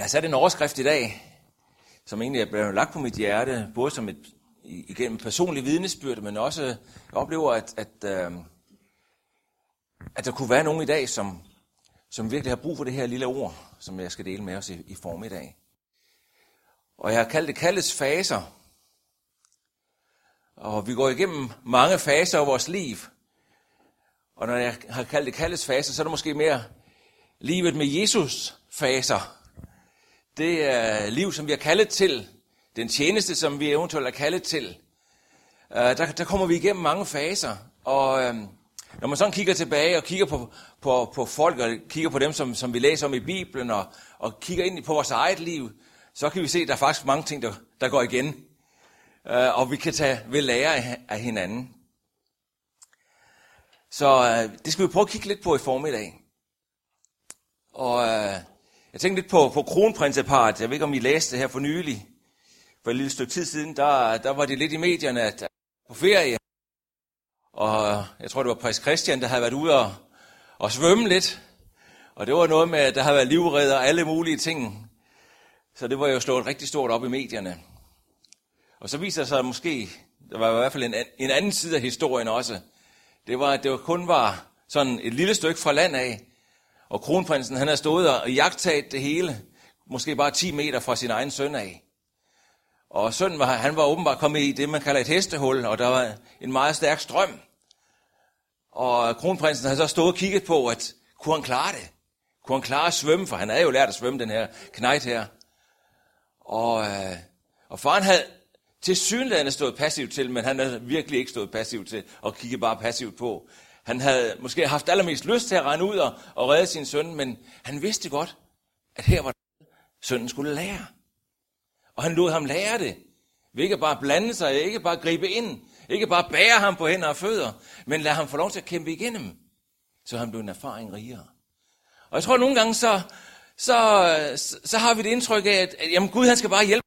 Jeg har sat en overskrift i dag, som egentlig er blevet lagt på mit hjerte, både som et, igennem personlig vidnesbyrd, men også, jeg oplever, at, at, øh, at der kunne være nogen i dag, som, som virkelig har brug for det her lille ord, som jeg skal dele med os i, i formiddag. Og jeg har kaldt det kaldets faser. Og vi går igennem mange faser af vores liv. Og når jeg har kaldt det kaldets faser, så er det måske mere livet med Jesus faser. Det er liv, som vi er kaldet til. Den tjeneste, som vi eventuelt er kaldet til. Uh, der, der kommer vi igennem mange faser. Og uh, når man sådan kigger tilbage og kigger på, på, på folk, og kigger på dem, som, som vi læser om i Bibelen, og, og kigger ind på vores eget liv, så kan vi se, at der er faktisk mange ting, der, der går igen. Uh, og vi kan tage ved lære af, af hinanden. Så uh, det skal vi prøve at kigge lidt på i formiddag. Og uh, jeg tænkte lidt på, på kronprinseparet. Jeg ved ikke, om I læste det her for nylig. For et lille stykke tid siden, der, der var det lidt i medierne, at på ferie. Og jeg tror, det var prins Christian, der havde været ude og, og svømme lidt. Og det var noget med, at der havde været livredder og alle mulige ting. Så det var jo slået rigtig stort op i medierne. Og så viser det sig måske, der var i hvert fald en, en anden side af historien også. Det var, at det kun var sådan et lille stykke fra land af, og kronprinsen, han har stået og jagttaget det hele, måske bare 10 meter fra sin egen søn af. Og sønnen var, han var åbenbart kommet i det, man kalder et hestehul, og der var en meget stærk strøm. Og kronprinsen havde så stået og kigget på, at kunne han klare det? Kunne han klare at svømme? For han havde jo lært at svømme, den her knejt her. Og, øh, og faren havde til synligheden stået passivt til, men han havde virkelig ikke stået passivt til, og kigge bare passivt på. Han havde måske haft allermest lyst til at rende ud og, og redde sin søn, men han vidste godt, at her var det, sønnen skulle lære. Og han lod ham lære det. Vi ikke bare blande sig, ikke bare gribe ind, ikke bare bære ham på hænder og fødder, men lade ham få lov til at kæmpe igennem, så han blev en erfaring rigere. Og jeg tror at nogle gange, så, så, så, så har vi det indtryk af, at, at jamen, Gud han skal bare hjælpe.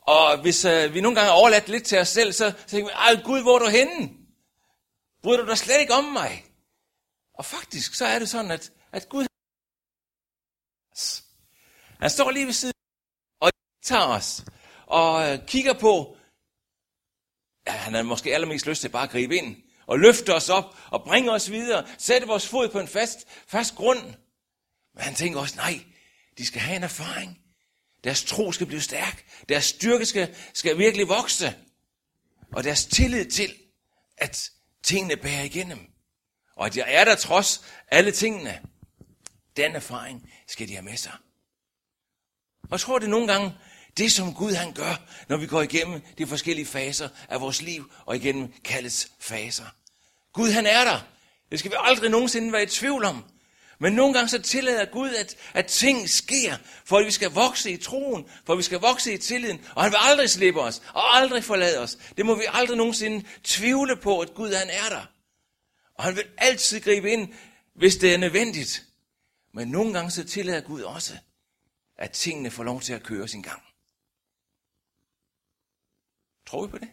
Og hvis øh, vi nogle gange er overladt lidt til os selv, så, så tænker vi, ej Gud, hvor er du henne? Bryder du dig slet ikke om mig? Og faktisk, så er det sådan, at, at Gud han står lige ved siden og tager os og øh, kigger på, ja, han har måske allermest lyst til bare at gribe ind og løfte os op og bringe os videre, sætte vores fod på en fast, fast grund. Men han tænker også, nej, de skal have en erfaring. Deres tro skal blive stærk. Deres styrke skal, skal virkelig vokse. Og deres tillid til, at tingene bærer igennem. Og at jeg er der trods alle tingene. Den erfaring skal de have med sig. Og jeg tror, det nogle gange det, som Gud han gør, når vi går igennem de forskellige faser af vores liv, og igennem kaldets faser. Gud han er der. Det skal vi aldrig nogensinde være i tvivl om. Men nogle gange så tillader Gud, at, at ting sker, for at vi skal vokse i troen, for at vi skal vokse i tilliden, og han vil aldrig slippe os, og aldrig forlade os. Det må vi aldrig nogensinde tvivle på, at Gud han er der. Og han vil altid gribe ind, hvis det er nødvendigt. Men nogle gange så tillader Gud også, at tingene får lov til at køre sin gang. Tror vi på det?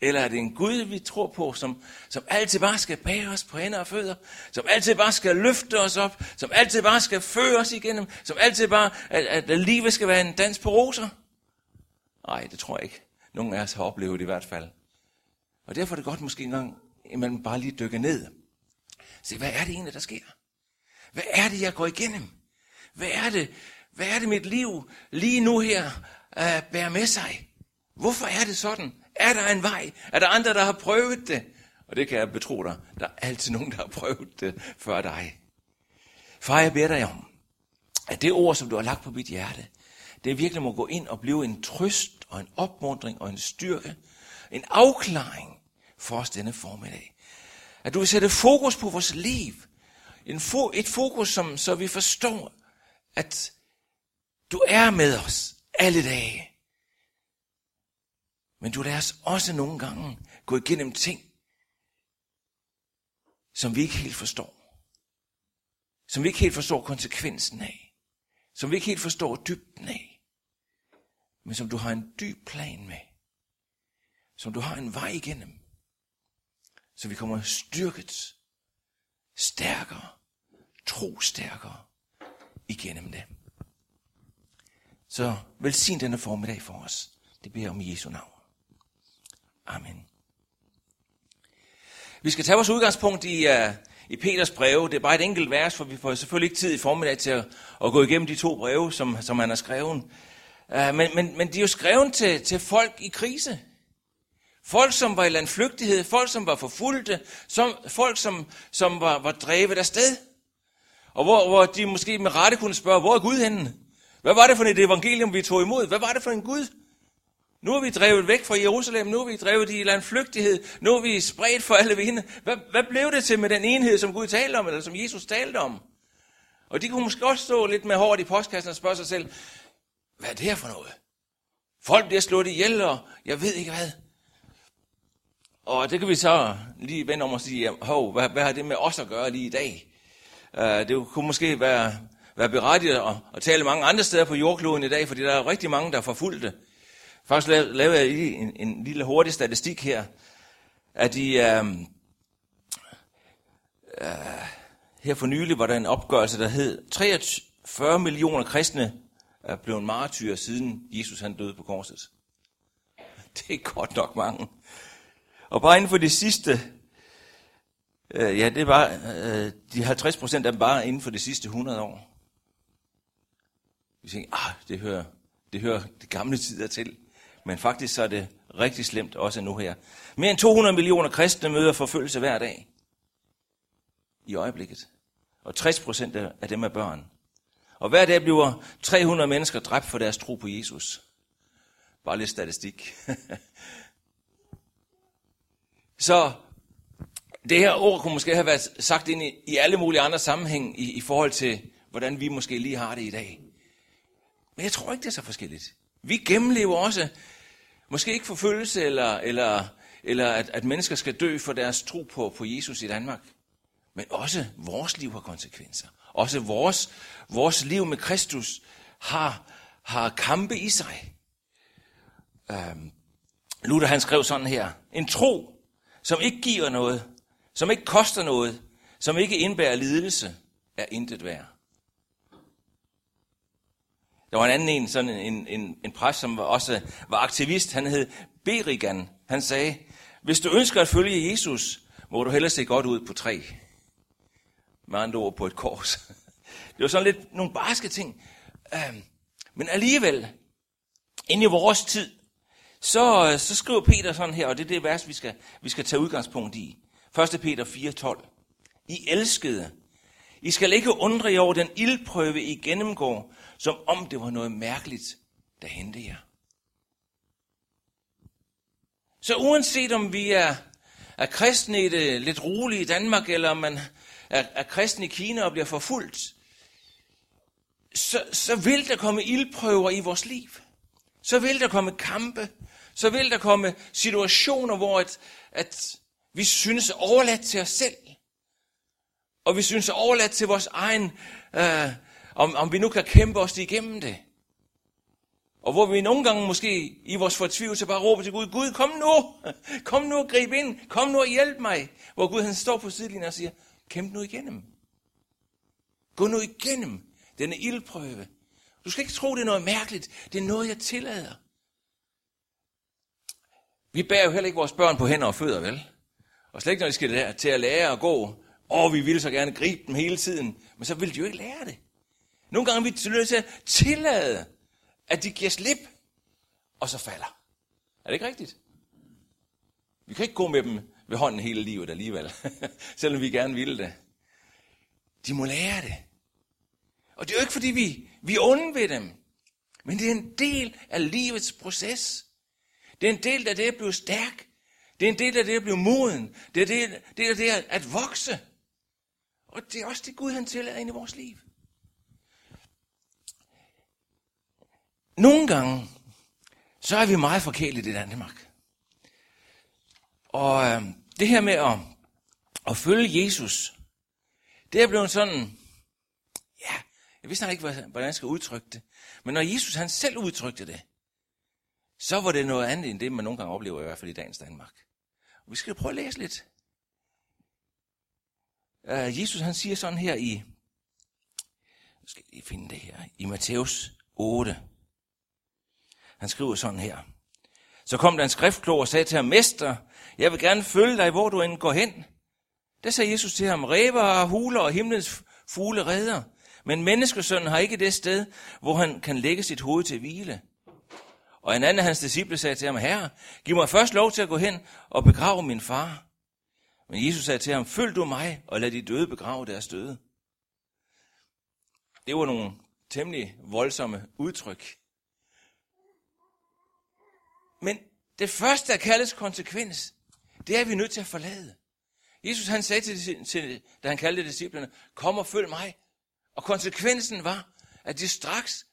Eller er det en Gud, vi tror på, som, som altid bare skal bære os på hænder og fødder, som altid bare skal løfte os op, som altid bare skal føre os igennem, som altid bare, at, at, livet skal være en dans på roser? Nej, det tror jeg ikke. Nogen af os har oplevet det i hvert fald. Og derfor er det godt måske en gang, at man bare lige dykker ned. Se, hvad er det egentlig, der sker? Hvad er det, jeg går igennem? Hvad er det, hvad er det mit liv lige nu her uh, bærer med sig? Hvorfor er det sådan? Er der en vej? Er der andre, der har prøvet det? Og det kan jeg betro dig. Der er altid nogen, der har prøvet det før dig. Far, jeg beder dig om, at det ord, som du har lagt på mit hjerte, det virkelig må gå ind og blive en trøst og en opmundring og en styrke, en afklaring for os denne formiddag. At du vil sætte fokus på vores liv. En fo- et fokus, som, så vi forstår, at du er med os alle dage. Men du lader os også nogle gange gå igennem ting, som vi ikke helt forstår. Som vi ikke helt forstår konsekvensen af. Som vi ikke helt forstår dybden af. Men som du har en dyb plan med. Som du har en vej igennem. Så vi kommer styrket, stærkere, tro stærkere igennem det. Så velsign denne formiddag for os. Det beder om i Jesu navn. Amen. Vi skal tage vores udgangspunkt i, uh, i Peters breve. Det er bare et enkelt vers, for vi får selvfølgelig ikke tid i formiddag til at, at gå igennem de to breve, som, som han har skrevet. Uh, men, men, men de er jo skrevet til, til folk i krise. Folk, som var i landflygtighed, folk, som var forfulgte, som, folk, som, som var, var drevet afsted. Og hvor, hvor de måske med rette kunne spørge, hvor er Gud henne? Hvad var det for et evangelium, vi tog imod? Hvad var det for en Gud? Nu er vi drevet væk fra Jerusalem, nu er vi drevet i landflygtighed, nu er vi spredt for alle vinde. Hvad, hvad blev det til med den enhed, som Gud talte om, eller som Jesus talte om? Og de kunne måske også stå lidt med hårdt i postkassen og spørge sig selv, hvad er det her for noget? Folk bliver slået ihjel, og jeg ved ikke hvad. Og det kan vi så lige vende om og sige, hov, hvad, hvad har det med os at gøre lige i dag? Uh, det kunne måske være, være berettiget at, at tale mange andre steder på jordkloden i dag, fordi der er rigtig mange, der er forfulgte. Først lavede jeg lige en, en lille hurtig statistik her, at i, øh, øh, her for nylig var der en opgørelse, der hed 43 millioner kristne er blevet martyrer, siden Jesus han døde på korset. Det er godt nok mange. Og bare inden for de sidste, øh, ja, det var øh, de 50 procent af dem bare inden for de sidste 100 år. Vi tænker, ah, det hører, det hører de gamle tider til. Men faktisk så er det rigtig slemt også nu her. Mere end 200 millioner kristne møder forfølgelse hver dag. I øjeblikket. Og 60 procent af dem er børn. Og hver dag bliver 300 mennesker dræbt for deres tro på Jesus. Bare lidt statistik. Så det her ord kunne måske have været sagt ind i, i alle mulige andre sammenhæng i, i forhold til, hvordan vi måske lige har det i dag. Men jeg tror ikke, det er så forskelligt. Vi gennemlever også, måske ikke forfølgelse, eller, eller, eller at, at mennesker skal dø for deres tro på, på Jesus i Danmark. Men også vores liv har konsekvenser. Også vores, vores liv med Kristus har, har kampe i sig. Øhm, Luther han skrev sådan her. En tro, som ikke giver noget, som ikke koster noget, som ikke indbærer lidelse, er intet værd. Der var en anden en, sådan en, en, en præst, som var også var aktivist. Han hed Berigan. Han sagde, hvis du ønsker at følge Jesus, må du hellere se godt ud på træ. Med andre ord på et kors. Det var sådan lidt nogle barske ting. Øhm, men alligevel, ind i vores tid, så, så skriver Peter sådan her, og det er det vers, vi skal, vi skal tage udgangspunkt i. 1. Peter 4:12. I elskede, i skal ikke undre jer over den ildprøve, I gennemgår, som om det var noget mærkeligt, der hente jer. Så uanset om vi er, er kristne i det lidt rolige Danmark, eller om man er, er kristen i Kina og bliver forfulgt, så, så vil der komme ildprøver i vores liv. Så vil der komme kampe så vil der komme situationer, hvor at, at vi synes overladt til os selv. Og vi synes overladt til vores egen, øh, om, om vi nu kan kæmpe os igennem det. Og hvor vi nogle gange måske i vores fortvivlelse bare råber til Gud, Gud, kom nu, kom nu og grib ind, kom nu og hjælp mig. Hvor Gud han står på sidelinjen og siger, kæmp nu igennem. Gå nu igennem denne ildprøve. Du skal ikke tro, det er noget mærkeligt. Det er noget, jeg tillader. Vi bærer jo heller ikke vores børn på hænder og fødder, vel? Og slet ikke, når de skal til at lære at gå. Og vi vil så gerne gribe dem hele tiden. Men så vil de jo ikke lære det. Nogle gange er vi nødt til at tillade, at de giver slip, og så falder. Er det ikke rigtigt? Vi kan ikke gå med dem ved hånden hele livet alligevel, selvom vi gerne ville det. De må lære det. Og det er jo ikke, fordi vi, vi er onde ved dem, men det er en del af livets proces. Det er en del af det at blive stærk. Det er en del af det at blive moden. Det er det, det, er det at vokse. Og det er også det Gud, han tillader ind i vores liv. Nogle gange, så er vi meget forkælet i Danmark. Og øh, det her med at, at følge Jesus, det er blevet sådan, ja, jeg vidste ikke, hvordan jeg skal udtrykke det. Men når Jesus han selv udtrykte det, så var det noget andet end det, man nogle gange oplever, i hvert fald i dagens Danmark. Og vi skal prøve at læse lidt. Uh, Jesus han siger sådan her i skal lige finde det her, i Matthæus 8. Han skriver sådan her. Så kom der en skriftklog og sagde til ham, Mester, jeg vil gerne følge dig, hvor du end går hen. Der sagde Jesus til ham, ræber og huler og himlens fugle redder. Men menneskesønnen har ikke det sted, hvor han kan lægge sit hoved til hvile. Og en anden af hans disciple sagde til ham, Herre, giv mig først lov til at gå hen og begrave min far. Men Jesus sagde til ham, følg du mig, og lad de døde begrave deres døde. Det var nogle temmelig voldsomme udtryk. Men det første der kaldes konsekvens, det er, vi nødt til at forlade. Jesus han sagde til, til da han kaldte disciplerne, kom og følg mig. Og konsekvensen var, at de straks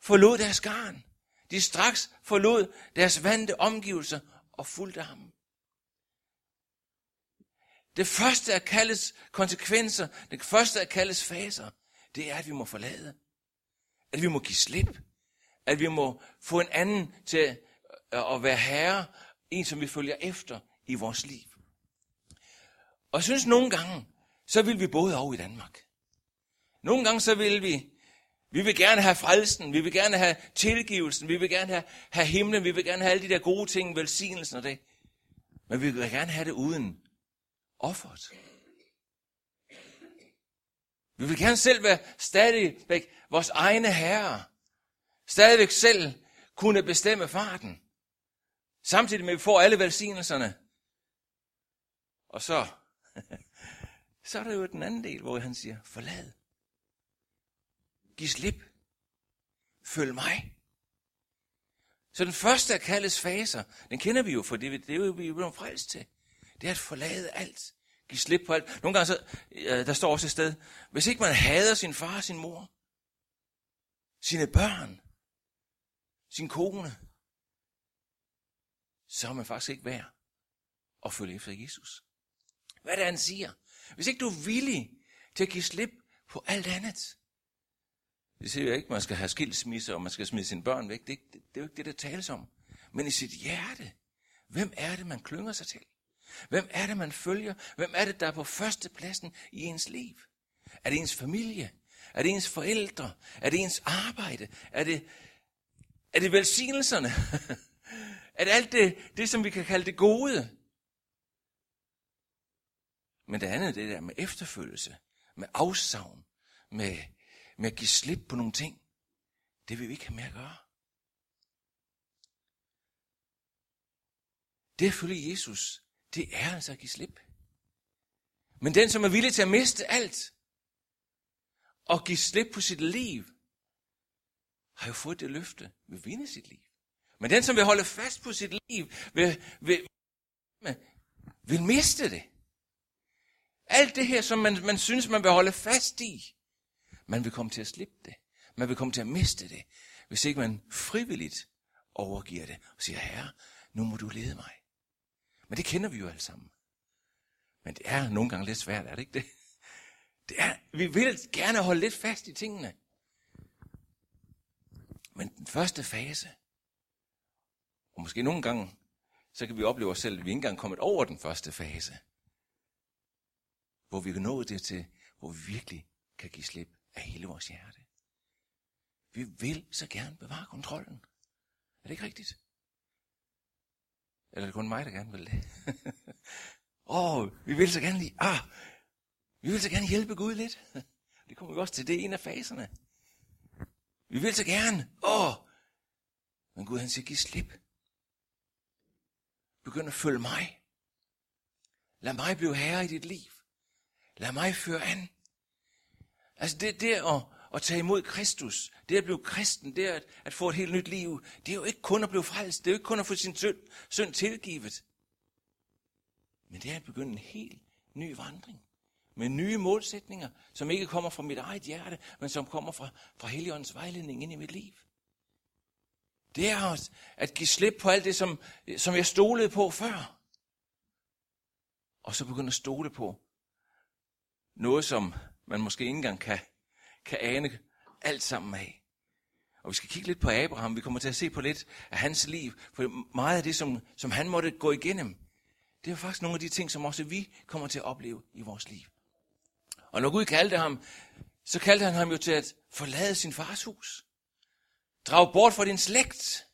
forlod deres garn. De straks forlod deres vante omgivelser og fulgte ham. Det første af kaldes konsekvenser, det første af kaldes faser, det er, at vi må forlade. At vi må give slip. At vi må få en anden til at være herre, en som vi følger efter i vores liv. Og jeg synes nogle gange, så vil vi både over i Danmark. Nogle gange så vil vi, vi vil gerne have frelsen, vi vil gerne have tilgivelsen, vi vil gerne have, have himlen, vi vil gerne have alle de der gode ting, velsignelsen og det. Men vi vil gerne have det uden offeret. Vi vil gerne selv være stadigvæk vores egne herrer. Stadigvæk selv kunne bestemme farten. Samtidig med, at vi får alle velsignelserne. Og så, så er der jo den anden del, hvor han siger, forlad. Giv slip. Følg mig. Så den første af kaldes faser, den kender vi jo, for det, det er jo vi er blevet frelst til. Det er at forlade alt. Giv slip på alt. Nogle gange så, øh, der står også et sted, hvis ikke man hader sin far og sin mor, sine børn, sin kone, så er man faktisk ikke værd at følge efter Jesus. Hvad er det, han siger? Hvis ikke du er villig til at give slip på alt andet. Det siger jo ikke, at man skal have skilsmisse, og man skal smide sine børn væk. Det, det, det er jo ikke det, der tales om. Men i sit hjerte, hvem er det, man klynger sig til? Hvem er det, man følger? Hvem er det, der er på førstepladsen i ens liv? Er det ens familie? Er det ens forældre? Er det ens arbejde? Er det, er det velsignelserne? er det alt det, det, som vi kan kalde det gode? Men det andet, det der med efterfølgelse, med afsavn, med, med at give slip på nogle ting, det vil vi ikke have med at gøre. Det følge Jesus, det er altså at give slip. Men den, som er villig til at miste alt, og give slip på sit liv, har jo fået det løfte, vil vinde sit liv. Men den, som vil holde fast på sit liv, vil, vil, vil miste det. Alt det her, som man, man synes, man vil holde fast i, man vil komme til at slippe det. Man vil komme til at miste det, hvis ikke man frivilligt overgiver det og siger, herre, nu må du lede mig. Men det kender vi jo alle sammen. Men det er nogle gange lidt svært, er det ikke det? det er, vi vil gerne holde lidt fast i tingene. Men den første fase, og måske nogle gange, så kan vi opleve os selv, at vi ikke engang er kommet over den første fase. Hvor vi kan nå det til, hvor vi virkelig kan give slip af hele vores hjerte. Vi vil så gerne bevare kontrollen. Er det ikke rigtigt? Eller er det kun mig, der gerne vil det? Åh, oh, vi vil så gerne lige, ah, vi vil så gerne hjælpe Gud lidt. Det kommer vi også til, det er en af faserne. Vi vil så gerne, åh, oh. men Gud han siger, giv slip. Begynd at følge mig. Lad mig blive herre i dit liv. Lad mig føre an. Altså det, der at, at tage imod Kristus, det at blive kristen, det at, at få et helt nyt liv, det er jo ikke kun at blive frelst, det er jo ikke kun at få sin synd, synd tilgivet. Men det er at begynde en helt ny vandring. Med nye målsætninger, som ikke kommer fra mit eget hjerte, men som kommer fra, fra Helligåndens vejledning ind i mit liv. Det er at, at give slip på alt det, som, som jeg stolede på før. Og så begynde at stole på noget, som man måske ikke engang kan, kan ane alt sammen af. Og vi skal kigge lidt på Abraham. Vi kommer til at se på lidt af hans liv. For meget af det, som, som han måtte gå igennem, det er faktisk nogle af de ting, som også vi kommer til at opleve i vores liv. Og når Gud kaldte ham så kaldte han ham jo til at forlade sin fars hus. Drag bort fra din slægt.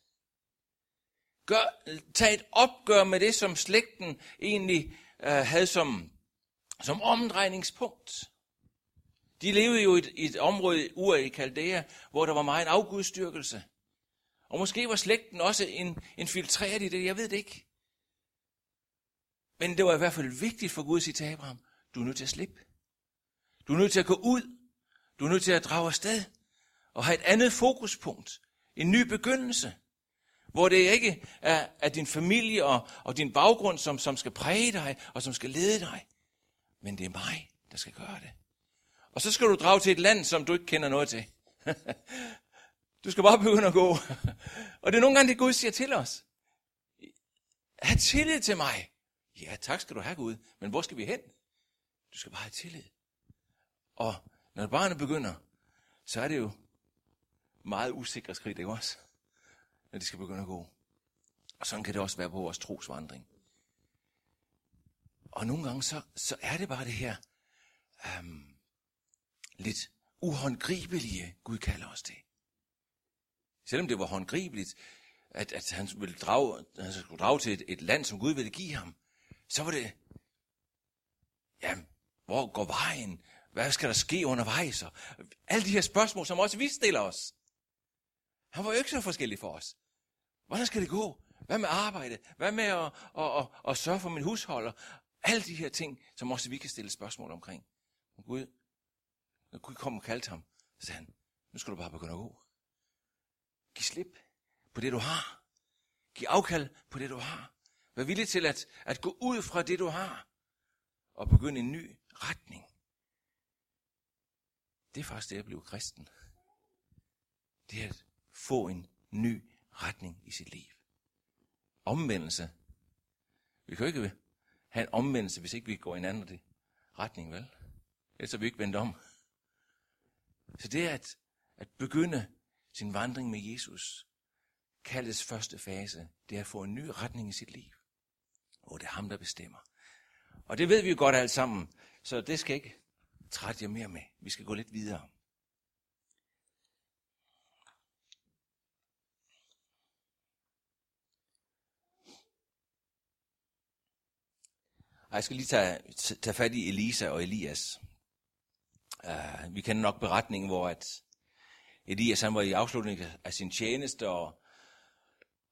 Gør, tag et opgør med det, som slægten egentlig øh, havde som, som omdrejningspunkt. De levede jo i et, i et område Ur i Kaldea, hvor der var meget afgudstyrkelse. Og måske var slægten også en, infiltreret i det, jeg ved det ikke. Men det var i hvert fald vigtigt for Gud at sige til Abraham, du er nødt til at slippe. Du er nødt til at gå ud. Du er nødt til at drage afsted og have et andet fokuspunkt. En ny begyndelse. Hvor det ikke er, er din familie og, og din baggrund, som, som skal præge dig og som skal lede dig. Men det er mig, der skal gøre det. Og så skal du drage til et land, som du ikke kender noget til. du skal bare begynde at gå. og det er nogle gange, det Gud siger til os. Ha' tillid til mig. Ja, tak skal du have, Gud. Men hvor skal vi hen? Du skal bare have tillid. Og når barnet begynder, så er det jo meget usikre skridt, ikke også? Når de skal begynde at gå. Og sådan kan det også være på vores trosvandring. Og nogle gange, så, så er det bare det her um, lidt uhåndgribelige, Gud kalder os til. Selvom det var håndgribeligt, at, at han, ville drage, han skulle drage til et, et land, som Gud ville give ham, så var det, ja, hvor går vejen? Hvad skal der ske undervejs? Og alle de her spørgsmål, som også vi stiller os. Han var jo ikke så forskellig for os. Hvordan skal det gå? Hvad med arbejde? Hvad med at, at, at, at sørge for min husholder? Alle de her ting, som også vi kan stille spørgsmål omkring. Gud, når Gud kom og kaldte ham, så sagde han, nu skal du bare begynde at gå. Giv slip på det, du har. Giv afkald på det, du har. Vær villig til at, at gå ud fra det, du har, og begynde en ny retning. Det er faktisk det at blive kristen. Det er at få en ny retning i sit liv. Omvendelse. Vi kan jo ikke have en omvendelse, hvis ikke vi går i en anden retning, vel? Ellers er vi ikke vendt om. Så det er at, at begynde sin vandring med Jesus, kaldes første fase, det er at få en ny retning i sit liv. Og det er ham, der bestemmer. Og det ved vi jo godt alt sammen, så det skal ikke trætte jer mere med. Vi skal gå lidt videre. Jeg skal lige tage, tage fat i Elisa og Elias. Uh, vi kender nok beretningen, hvor at Elias han var i afslutningen af sin tjeneste, og,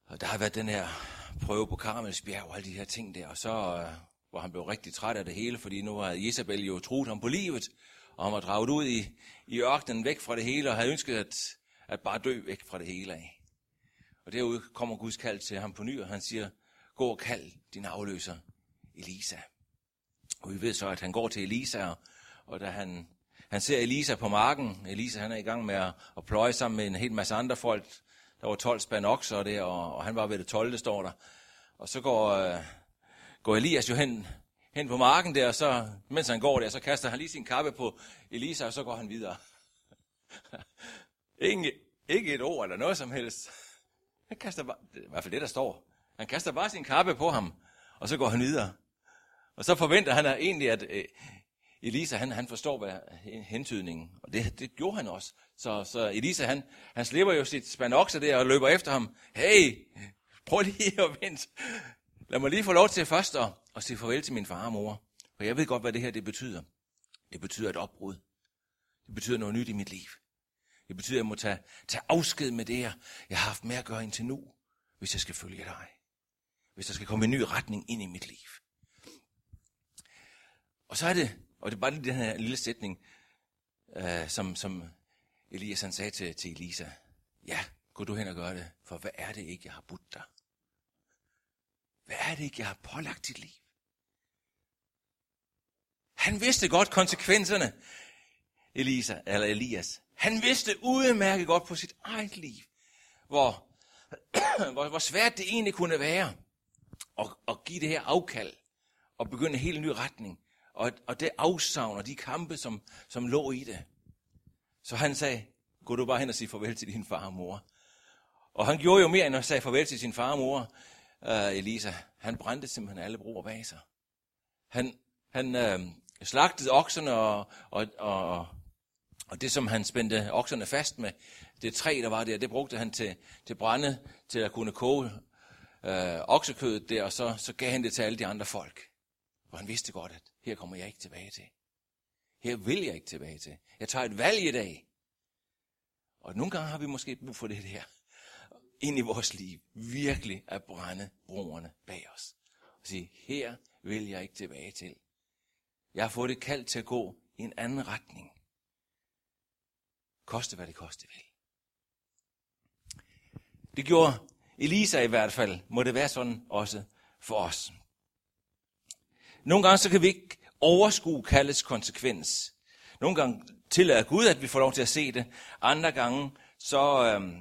og der har været den her prøve på Karmelsbjerg og alle de her ting der, og så uh, hvor han blev rigtig træt af det hele, fordi nu havde Isabel jo troet ham på livet, og han var draget ud i, i ørkenen væk fra det hele, og havde ønsket at, at bare dø væk fra det hele af. Og derude kommer Guds kald til ham på ny, og han siger, gå og kald din afløser, Elisa. Og vi ved så, at han går til Elisa, og da han, han ser Elisa på marken, Elisa han er i gang med at, at pløje sammen med en helt masse andre folk, der var 12 spand okser der, og, og han var ved det 12. står der. Og så går, øh, går Elias jo hen, hen på marken der, og så, mens han går der, så kaster han lige sin kappe på Elisa, og så går han videre. Ingen, ikke et ord eller noget som helst. Han kaster bare, det er i hvert fald det, der står. Han kaster bare sin kappe på ham, og så går han videre. Og så forventer han egentlig, at øh, Elisa, han, han forstår hvad hentydningen. Og det, det gjorde han også. Så, så Elisa, han, han slipper jo sit spand der og løber efter ham. Hey, prøv lige at vente. Lad mig lige få lov til først at, at sige farvel til min far og mor. For jeg ved godt, hvad det her det betyder. Det betyder et opbrud. Det betyder noget nyt i mit liv. Det betyder, at jeg må tage, tage afsked med det, jeg, jeg har haft med at gøre indtil nu, hvis jeg skal følge dig. Hvis der skal komme en ny retning ind i mit liv. Og så er det, og det var bare lige den her lille sætning, øh, som, som Elias han sagde til, til Elisa. Ja, gå du hen og gør det, for hvad er det ikke, jeg har budt dig? Hvad er det ikke, jeg har pålagt dit liv? Han vidste godt konsekvenserne, Elisa, eller Elias. Han vidste udmærket godt på sit eget liv, hvor, hvor, hvor svært det egentlig kunne være at, at give det her afkald og begynde en helt ny retning. Og, og det afsavn og de kampe, som, som lå i det. Så han sagde, gå du bare hen og sige farvel til din far og mor. Og han gjorde jo mere end at sige farvel til sin far og mor uh, Elisa, han brændte simpelthen alle broer bag sig. Han, han uh, slagtede okserne og, og, og, Og det, som han spændte okserne fast med, det træ, der var der, det brugte han til, til brænde, til at kunne koge øh, oksekødet der, og så, så gav han det til alle de andre folk. Og han vidste godt, at her kommer jeg ikke tilbage til. Her vil jeg ikke tilbage til. Jeg tager et valg i dag. Og nogle gange har vi måske brug for det her ind i vores liv. Virkelig at brænde broerne bag os. Og sige, her vil jeg ikke tilbage til. Jeg har fået det kaldt til at gå i en anden retning. Koste hvad det koste vil. Det gjorde Elisa i hvert fald. Må det være sådan også for os. Nogle gange så kan vi ikke overskue kaldets konsekvens. Nogle gange tillader Gud, at vi får lov til at se det. Andre gange, så, øh,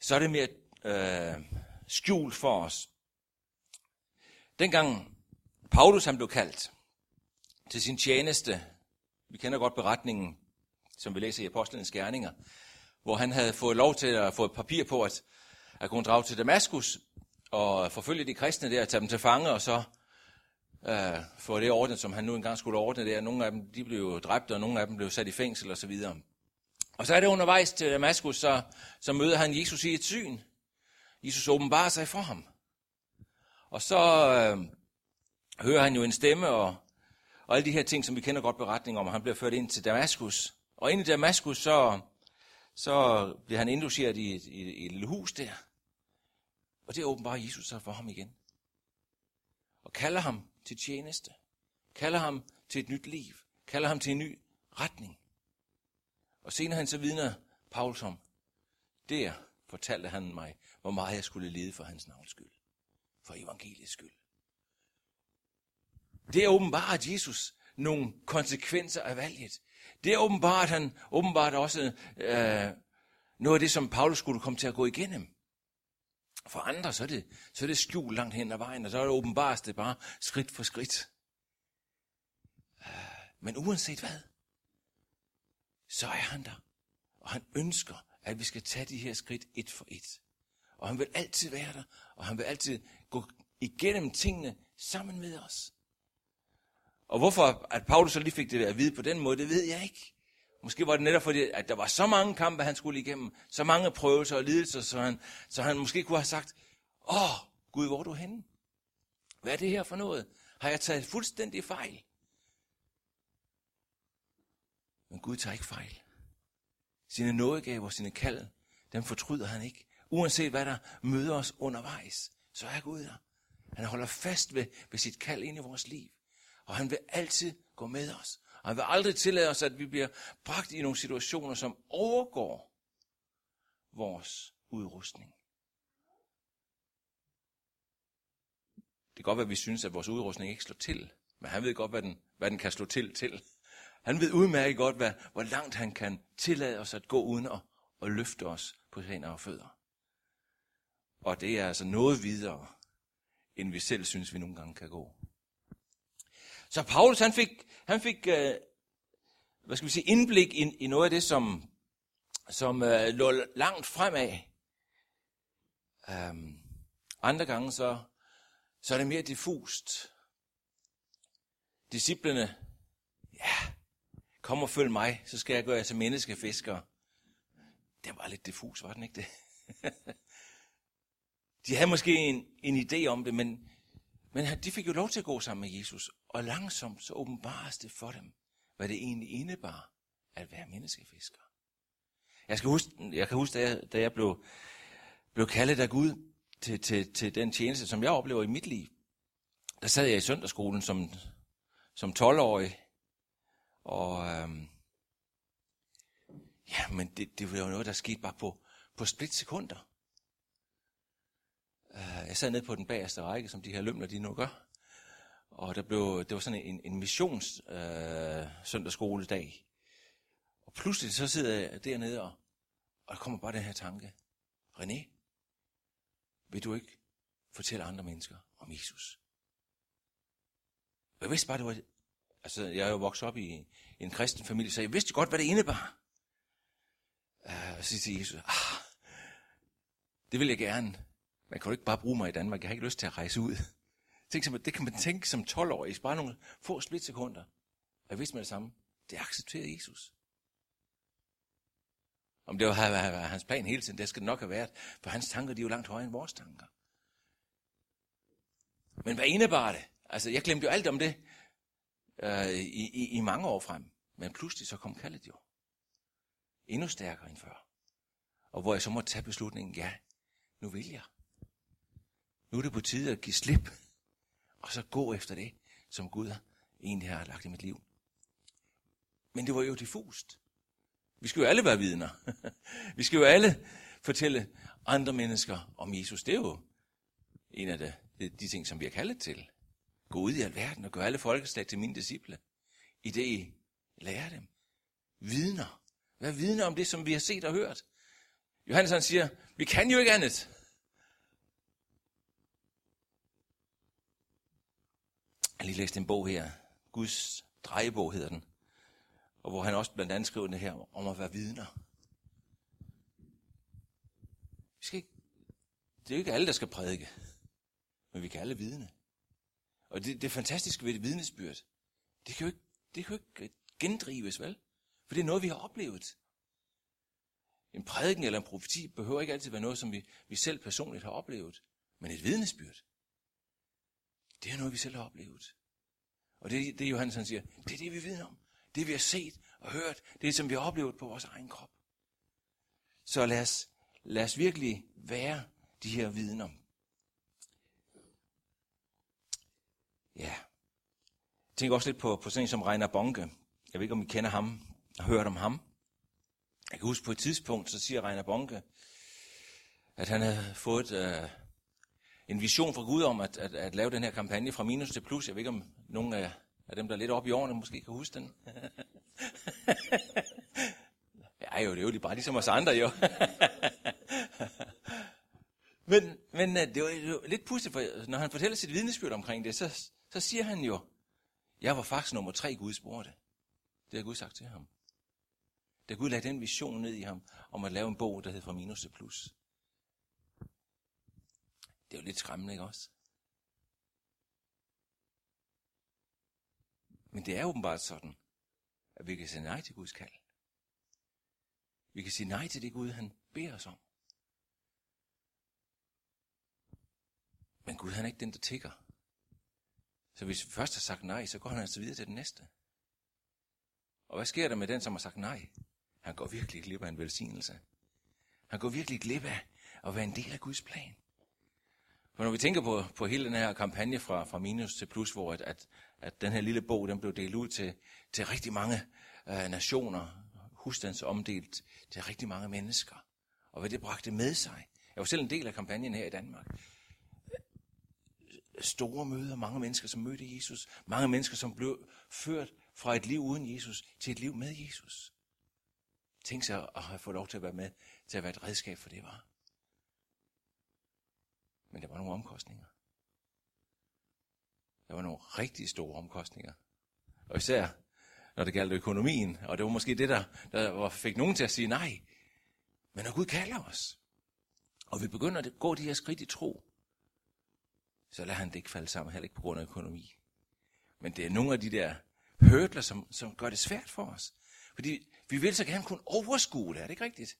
så er det mere øh, skjult for os. Dengang Paulus han blev kaldt til sin tjeneste, vi kender godt beretningen, som vi læser i Apostlenes Gerninger, hvor han havde fået lov til at få et papir på, at, at kunne drage til Damaskus og forfølge de kristne der, tage dem til fange, og så øh, for det ordnet, som han nu engang skulle ordne der. Nogle af dem de blev dræbt, og nogle af dem blev sat i fængsel og så videre. Og så er det undervejs til Damaskus, så, så møder han Jesus i et syn. Jesus åbenbarer sig for ham. Og så øh, hører han jo en stemme, og, og alle de her ting, som vi kender godt beretning om, og han bliver ført ind til Damaskus. Og ind i Damaskus, så, så bliver han indlogeret i, i, i et lille hus der. Og det åbenbarer Jesus sig for ham igen. Og kalder ham til tjeneste. Kalder ham til et nyt liv. Kalder ham til en ny retning. Og senere han så vidner Paulus om, der fortalte han mig, hvor meget jeg skulle lide for hans navns skyld. For evangeliets skyld. Det er åbenbart Jesus nogle konsekvenser af valget. Det er åbenbart, han åbenbart også øh, noget af det, som Paulus skulle komme til at gå igennem. For andre, så er det, så er det skjult langt hen ad vejen, og så er det åbenbart det bare skridt for skridt. Men uanset hvad, så er han der. Og han ønsker, at vi skal tage de her skridt et for et. Og han vil altid være der, og han vil altid gå igennem tingene sammen med os. Og hvorfor at Paulus så lige fik det at vide på den måde, det ved jeg ikke. Måske var det netop fordi, at der var så mange kampe, han skulle igennem, så mange prøvelser og lidelser, så han, så han måske kunne have sagt, åh, Gud, hvor er du henne? Hvad er det her for noget? Har jeg taget fuldstændig fejl? Men Gud tager ikke fejl. Sine nådegaver, sine kald, dem fortryder han ikke. Uanset hvad der møder os undervejs, så er Gud der. Han holder fast ved, ved sit kald ind i vores liv. Og han vil altid gå med os. Og han vil aldrig tillade os, at vi bliver bragt i nogle situationer, som overgår vores udrustning. Det kan godt være, at vi synes, at vores udrustning ikke slår til. Men han ved godt, hvad den, hvad den kan slå til til. Han ved udmærket godt, hvad, hvor langt han kan tillade os at gå uden at, at løfte os på hænder og fødder. Og det er altså noget videre, end vi selv synes, vi nogle gange kan gå. Så Paulus, han fik, han fik øh, hvad skal vi sige, indblik i, i noget af det, som, som øh, lå langt fremad. Um, andre gange, så, så er det mere diffust. Disciplerne, ja, kom og følg mig, så skal jeg gøre jer til menneskefiskere. Det var lidt diffus, var den ikke det? de havde måske en, en idé om det, men, men de fik jo lov til at gå sammen med Jesus. Og langsomt så åbenbares det for dem, hvad det egentlig indebar at være menneskefisker. Jeg, skal huske, jeg kan huske, da jeg, da jeg blev, blev kaldet af Gud til, til, til den tjeneste, som jeg oplever i mit liv. Der sad jeg i søndagsskolen som, som 12-årig, og øhm, ja, men det, det var jo noget, der skete bare på, på split sekunder. Øh, jeg sad nede på den bagerste række, som de her lømler, de nu gør. Og der blev, det var sådan en, en missions øh, søndagsskoledag. Og pludselig så sidder jeg dernede, og, og der kommer bare den her tanke. René, vil du ikke fortælle andre mennesker om Jesus? Jeg vidste bare, det var... Altså, jeg er jo vokset op i, i en kristen familie, så jeg vidste godt, hvad det indebar. Uh, og så siger Jesus, ah, det vil jeg gerne. Man kan jo ikke bare bruge mig i Danmark. Jeg har ikke lyst til at rejse ud. Tænk som, det kan man tænke som 12-årig, bare nogle få splitsekunder. Og jeg vidste med det samme. Det accepterer Jesus. Om det var hans plan hele tiden, det skal det nok have været, for hans tanker de er jo langt højere end vores tanker. Men hvad indebar det? Altså, jeg glemte jo alt om det øh, i, i, i mange år frem. Men pludselig så kom kaldet jo. Endnu stærkere end før. Og hvor jeg så måtte tage beslutningen, ja, nu vil jeg. Nu er det på tide at give slip, og så gå efter det, som Gud egentlig har lagt i mit liv. Men det var jo diffust. Vi skal jo alle være vidner. Vi skal jo alle fortælle andre mennesker om Jesus. Det er jo en af de, de, ting, som vi er kaldet til. Gå ud i alverden og gør alle folkeslag til mine disciple. I det I lærer dem. Vidner. Vær vidner om det, som vi har set og hørt. Johannes han siger, vi kan jo ikke andet. Har lige læst en bog her. Guds drejebog hedder den. Og hvor han også blandt andet skriver det her om at være vidner. Vi skal ikke, det er jo ikke alle, der skal prædike. Men vi kan alle vidne. Og det, det fantastiske ved det vidnesbyrd, det kan jo ikke, det kan jo ikke gendrives, vel? For det er noget, vi har oplevet. En prædiken eller en profeti behøver ikke altid være noget, som vi, vi selv personligt har oplevet. Men et vidnesbyrd, det er noget, vi selv har oplevet. Og det, det Johannes han siger, det er det, vi vidner om. Det, vi har set og hørt, det som vi har oplevet på vores egen krop. Så lad os, lad os virkelig være de her vidner. Ja. Jeg tænker også lidt på, på sådan en som Reiner Bonke. Jeg ved ikke, om I kender ham og hørt om ham. Jeg kan huske på et tidspunkt, så siger Reiner Bonke, at han havde fået øh, en vision fra Gud om at, at, at lave den her kampagne fra minus til plus. Jeg ved ikke, om nogen af, af dem, der er lidt oppe i årene, måske kan huske den. ja, jo, det er jo bare ligesom os andre, jo. men men øh, det var, var lidt pudsigt, for når han fortæller sit vidnesbyrd omkring det, så, så siger han jo, jeg var faktisk nummer tre, Gud spurgte. Det har Gud sagt til ham. Da Gud lagde den vision ned i ham, om at lave en bog, der hed Fra Minus til Plus. Det er jo lidt skræmmende, ikke også? Men det er åbenbart sådan, at vi kan sige nej til Guds kald. Vi kan sige nej til det Gud, han beder os om. Men Gud, han er ikke den, der tigger. Så hvis vi først har sagt nej, så går han altså videre til den næste. Og hvad sker der med den, som har sagt nej? Han går virkelig glip af en velsignelse. Han går virkelig glip af at være en del af Guds plan. For når vi tænker på, på hele den her kampagne fra, fra minus til plus, hvor at, at, at den her lille bog den blev delt ud til, til rigtig mange øh, nationer, husstands omdelt til rigtig mange mennesker, og hvad det bragte med sig. Jeg var selv en del af kampagnen her i Danmark. Store møder, mange mennesker, som mødte Jesus. Mange mennesker, som blev ført fra et liv uden Jesus til et liv med Jesus. Tænk sig at have fået lov til at være med, til at være et redskab for det, var. Men der var nogle omkostninger. Der var nogle rigtig store omkostninger. Og især når det galt økonomien, og det var måske det, der, der fik nogen til at sige nej. Men når Gud kalder os, og vi begynder at gå de her skridt i tro, så lader han det ikke falde sammen, heller ikke på grund af økonomi. Men det er nogle af de der hørtler, som, som gør det svært for os. Fordi vi vil så gerne kunne overskue det, er det ikke rigtigt?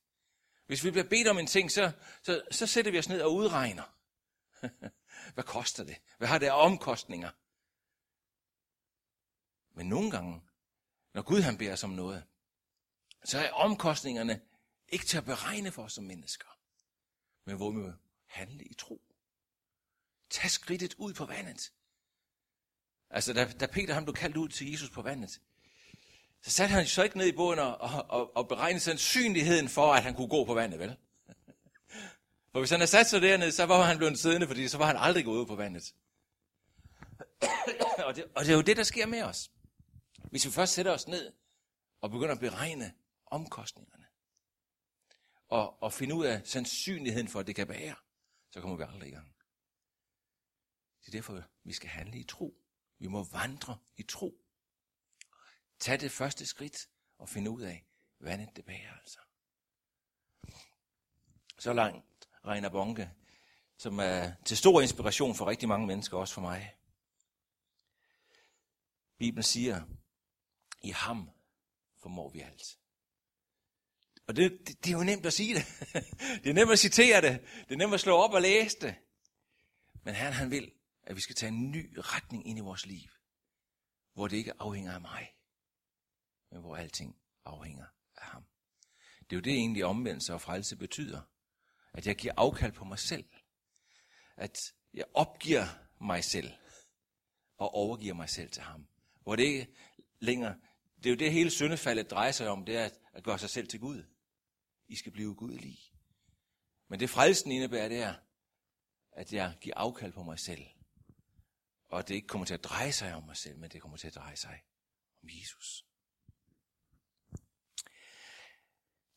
Hvis vi bliver bedt om en ting, så, så, så sætter vi os ned og udregner. Hvad koster det? Hvad har det af omkostninger? Men nogle gange, når Gud han beder os om noget, så er omkostningerne ikke til at beregne for os som mennesker, men hvor vi må handle i tro. Tag skridtet ud på vandet. Altså, da, da Peter han blev kaldt ud til Jesus på vandet, så satte han så ikke ned i båden og, og, og beregnede sandsynligheden for, at han kunne gå på vandet, vel? For hvis han havde sat sig dernede, så var han blevet siddende, fordi så var han aldrig gået ud på vandet. og, det, og det er jo det, der sker med os. Hvis vi først sætter os ned og begynder at beregne omkostningerne, og, og finde ud af sandsynligheden for, at det kan bære, så kommer vi aldrig i gang. Det er derfor, vi skal handle i tro. Vi må vandre i tro. Tag det første skridt og finde ud af, hvad det bærer altså. Så langt Reiner Bonke, som er til stor inspiration for rigtig mange mennesker, også for mig. Bibelen siger, i ham formår vi alt. Og det, det, det er jo nemt at sige det. Det er nemt at citere det. Det er nemt at slå op og læse det. Men Herren han vil, at vi skal tage en ny retning ind i vores liv. Hvor det ikke afhænger af mig. Men hvor alting afhænger af ham. Det er jo det egentlig omvendelse og frelse betyder. At jeg giver afkald på mig selv. At jeg opgiver mig selv. Og overgiver mig selv til ham. Hvor det ikke længere, det er jo det hele syndefaldet drejer sig om, det er at gøre sig selv til Gud. I skal blive gudelige. Men det frelsen indebærer, det er, at jeg giver afkald på mig selv. Og at det ikke kommer til at dreje sig om mig selv, men det kommer til at dreje sig om Jesus.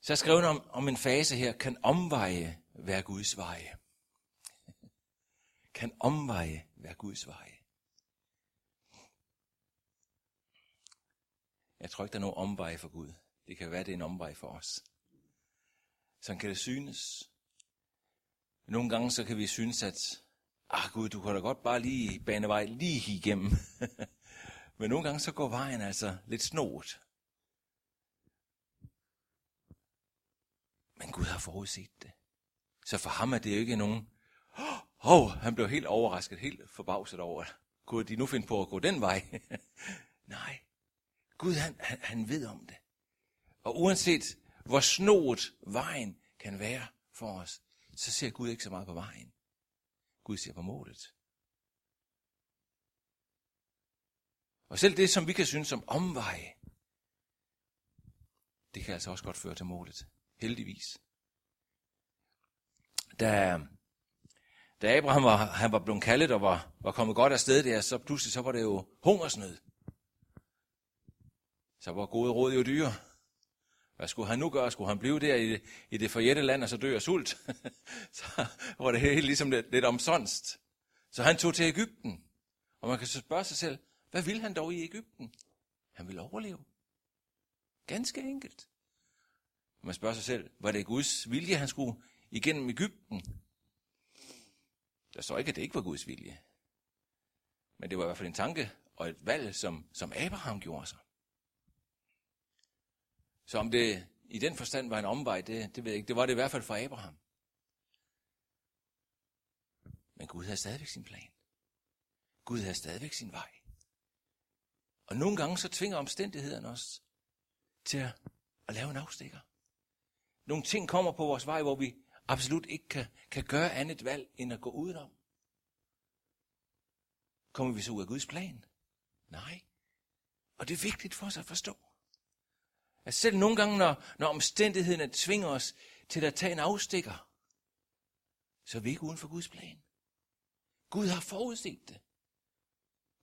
Så jeg skrev om, om en fase her, kan omveje være Guds veje. Kan omveje være Guds veje. Jeg tror ikke, der er nogen omveje for Gud. Det kan være, det er en omvej for os. Sådan kan det synes. Nogle gange så kan vi synes, at ah Gud, du kan da godt bare lige bane vej lige igennem. Men nogle gange så går vejen altså lidt snot. Men Gud har forudset det. Så for ham er det jo ikke nogen, åh, oh, han blev helt overrasket, helt forbavset over, kunne de nu finde på at gå den vej? Nej, Gud han, han, han ved om det. Og uanset hvor snoet vejen kan være for os, så ser Gud ikke så meget på vejen. Gud ser på målet. Og selv det, som vi kan synes som omveje, det kan altså også godt føre til målet. Heldigvis. Da, da Abraham var, han var blevet kaldet og var, var kommet godt afsted der, så pludselig så var det jo hungersnød. Så var gode råd jo dyre. Hvad skulle han nu gøre? Skulle han blive der i det, i det forjætte land og så dø af sult? så var det helt ligesom lidt, lidt omsonst. Så han tog til Ægypten. Og man kan så spørge sig selv, hvad vil han dog i Ægypten? Han vil overleve. Ganske enkelt. Man spørger sig selv, var det Guds vilje, han skulle igennem Ægypten? Der står ikke, at det ikke var Guds vilje. Men det var i hvert fald en tanke og et valg, som, som Abraham gjorde sig. Så om det i den forstand var en omvej, det, det ved jeg ikke. Det var det i hvert fald for Abraham. Men Gud havde stadigvæk sin plan. Gud havde stadigvæk sin vej. Og nogle gange så tvinger omstændighederne os til at, at lave en afstikker. Nogle ting kommer på vores vej, hvor vi absolut ikke kan, kan gøre andet valg, end at gå udenom. Kommer vi så ud af Guds plan? Nej. Og det er vigtigt for os at forstå. At selv nogle gange, når, når omstændighederne tvinger os til at tage en afstikker, så er vi ikke uden for Guds plan. Gud har forudset det.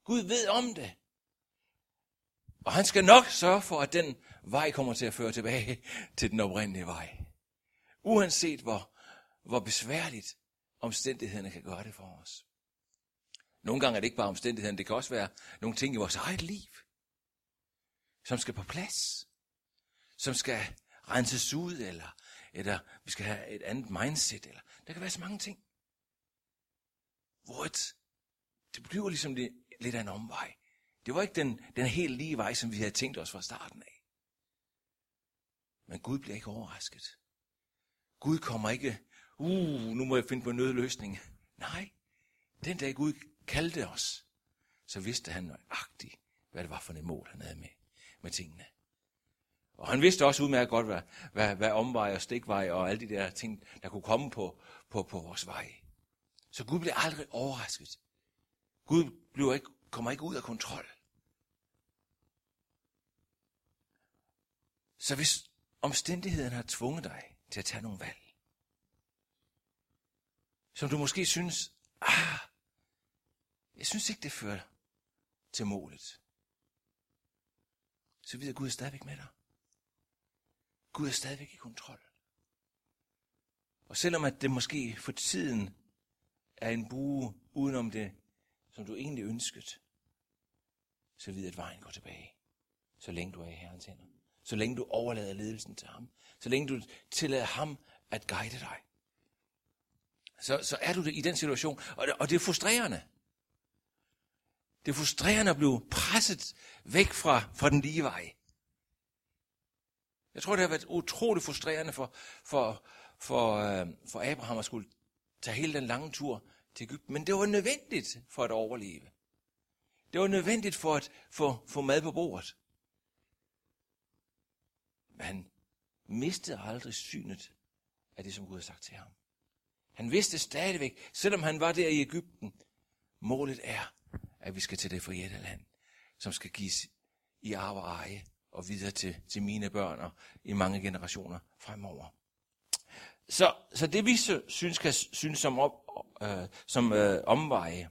Gud ved om det. Og han skal nok sørge for, at den vej kommer til at føre tilbage til den oprindelige vej. Uanset hvor, hvor besværligt omstændighederne kan gøre det for os. Nogle gange er det ikke bare omstændighederne, det kan også være nogle ting i vores eget liv, som skal på plads som skal renses ud, eller, eller vi skal have et andet mindset, eller der kan være så mange ting. Hvor et, det bliver ligesom det, lidt af en omvej. Det var ikke den, den helt lige vej, som vi havde tænkt os fra starten af. Men Gud bliver ikke overrasket. Gud kommer ikke, uh, nu må jeg finde på en nødløsning. Nej, den dag Gud kaldte os, så vidste han nøjagtigt, hvad det var for et mål, han havde med, med tingene. Og han vidste også udmærket godt, hvad, hvad, hvad omvej og stikvej og alle de der ting, der kunne komme på, på, på vores vej. Så Gud bliver aldrig overrasket. Gud bliver ikke, kommer ikke ud af kontrol. Så hvis omstændighederne har tvunget dig til at tage nogle valg, som du måske synes, ah, jeg synes ikke, det fører til målet, så videre Gud er stadigvæk med dig. Gud er stadigvæk i kontrol. Og selvom at det måske for tiden er en bue udenom det, som du egentlig ønskede, så ved at vejen går tilbage. Så længe du er i Herrens hænder. Så længe du overlader ledelsen til ham. Så længe du tillader ham at guide dig. Så, så er du det i den situation. Og det, og det er frustrerende. Det er frustrerende at blive presset væk fra, fra den lige vej. Jeg tror, det har været utroligt frustrerende for, for, for, øh, for Abraham at skulle tage hele den lange tur til Ægypten. Men det var nødvendigt for at overleve. Det var nødvendigt for at få, få mad på bordet. Men han mistede aldrig synet af det, som Gud havde sagt til ham. Han vidste stadigvæk, selvom han var der i Ægypten, målet er, at vi skal til det forjætte land, som skal gives i arv og eje og videre til, til mine børn og i mange generationer fremover. Så, så det vi synes kan synes som, op, øh, som øh, omveje,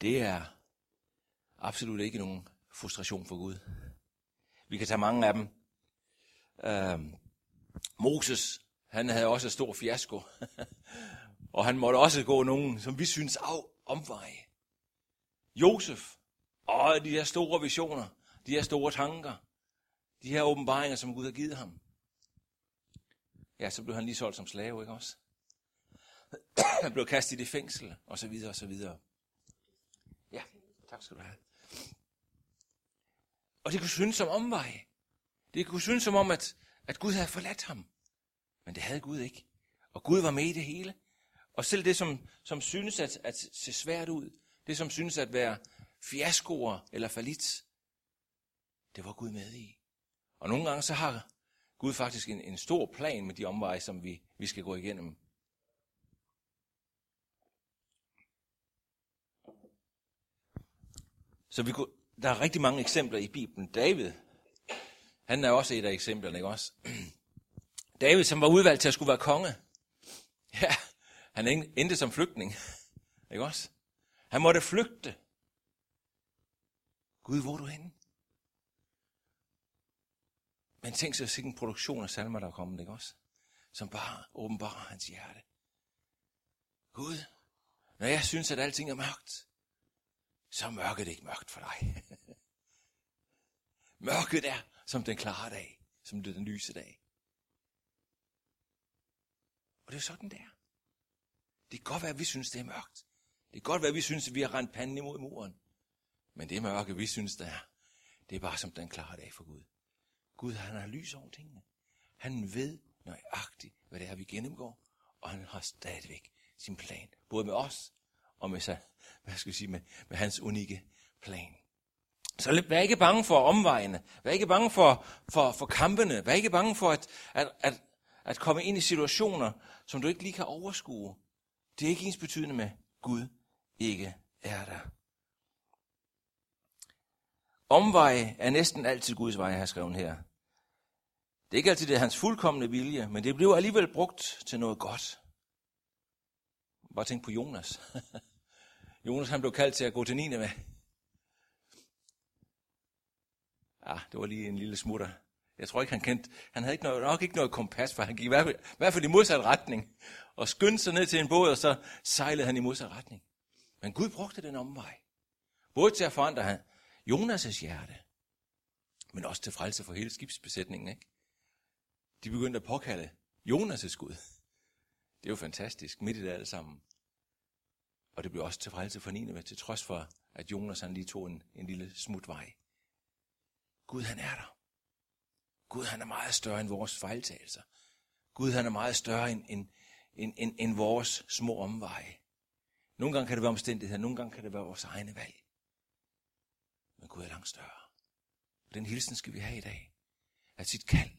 det er absolut ikke nogen frustration for Gud. Vi kan tage mange af dem. Øh, Moses, han havde også en stor fiasko. og han måtte også gå nogen, som vi synes, af omveje. Josef, og de her store visioner, de her store tanker, de her åbenbaringer, som Gud har givet ham. Ja, så blev han lige solgt som slave, ikke også? Han blev kastet i det fængsel, og så videre, og så videre. Ja, tak skal du have. Og det kunne synes som omvej. Det kunne synes som om, at, at Gud havde forladt ham. Men det havde Gud ikke. Og Gud var med i det hele. Og selv det, som, som synes at, at se svært ud, det som synes at være fiaskoer eller falit, det var Gud med i. Og nogle gange så har Gud faktisk en, en stor plan med de omveje, som vi, vi skal gå igennem. Så vi kunne, der er rigtig mange eksempler i Bibelen. David, han er også et af eksemplerne, ikke også? David, som var udvalgt til at skulle være konge. Ja, han endte som flygtning. Ikke også? Han måtte flygte. Gud, hvor er du henne? Men tænk sig sikkert en produktion af salmer, der er kommet, ikke også? Som bare åbenbarer hans hjerte. Gud, når jeg synes, at alting er mørkt, så er mørket ikke mørkt for dig. mørket er som den klare dag, som det den lyse dag. Og det er sådan, det er. Det kan godt være, at vi synes, det er mørkt. Det kan godt være, at vi synes, at vi har rent panden imod muren. Men det mørke, vi synes, der er, det er bare som den klare dag for Gud. Gud, han har lys over tingene. Han ved nøjagtigt, hvad det er, vi gennemgår, og han har stadigvæk sin plan, både med os og med, sig, hvad skal jeg sige, med, med hans unikke plan. Så vær ikke bange for omvejene. Vær ikke bange for, for, for kampene. Vær ikke bange for at, at, at, at komme ind i situationer, som du ikke lige kan overskue. Det er ikke ens betydende med, Gud ikke er der. Omvej er næsten altid Guds vej, har skrevet her. Det er ikke altid det er hans fuldkommende vilje, men det bliver alligevel brugt til noget godt. Bare tænk på Jonas. Jonas han blev kaldt til at gå til med. Ja, ah, det var lige en lille smutter. Jeg tror ikke, han kendte, han havde ikke noget, nok ikke noget kompas, for han gik i hvert, fald, i hvert fald i modsat retning. Og skyndte sig ned til en båd, og så sejlede han i modsat retning. Men Gud brugte den omvej. Både til at forandre han, Jonas' hjerte, men også til frelse for hele skibsbesætningen. Ikke? De begyndte at påkalde Jonas' Gud. Det er jo fantastisk, midt i det alle sammen. Og det blev også til frelse for Nineve, til trods for, at Jonas han lige tog en, en lille smutvej. Gud han er der. Gud han er meget større end vores fejltagelser. Gud han er meget større end, end, end, end, end vores små omveje. Nogle gange kan det være omstændigheder, nogle gange kan det være vores egne valg. Men Gud er langt større. Og den hilsen skal vi have i dag. At sit kald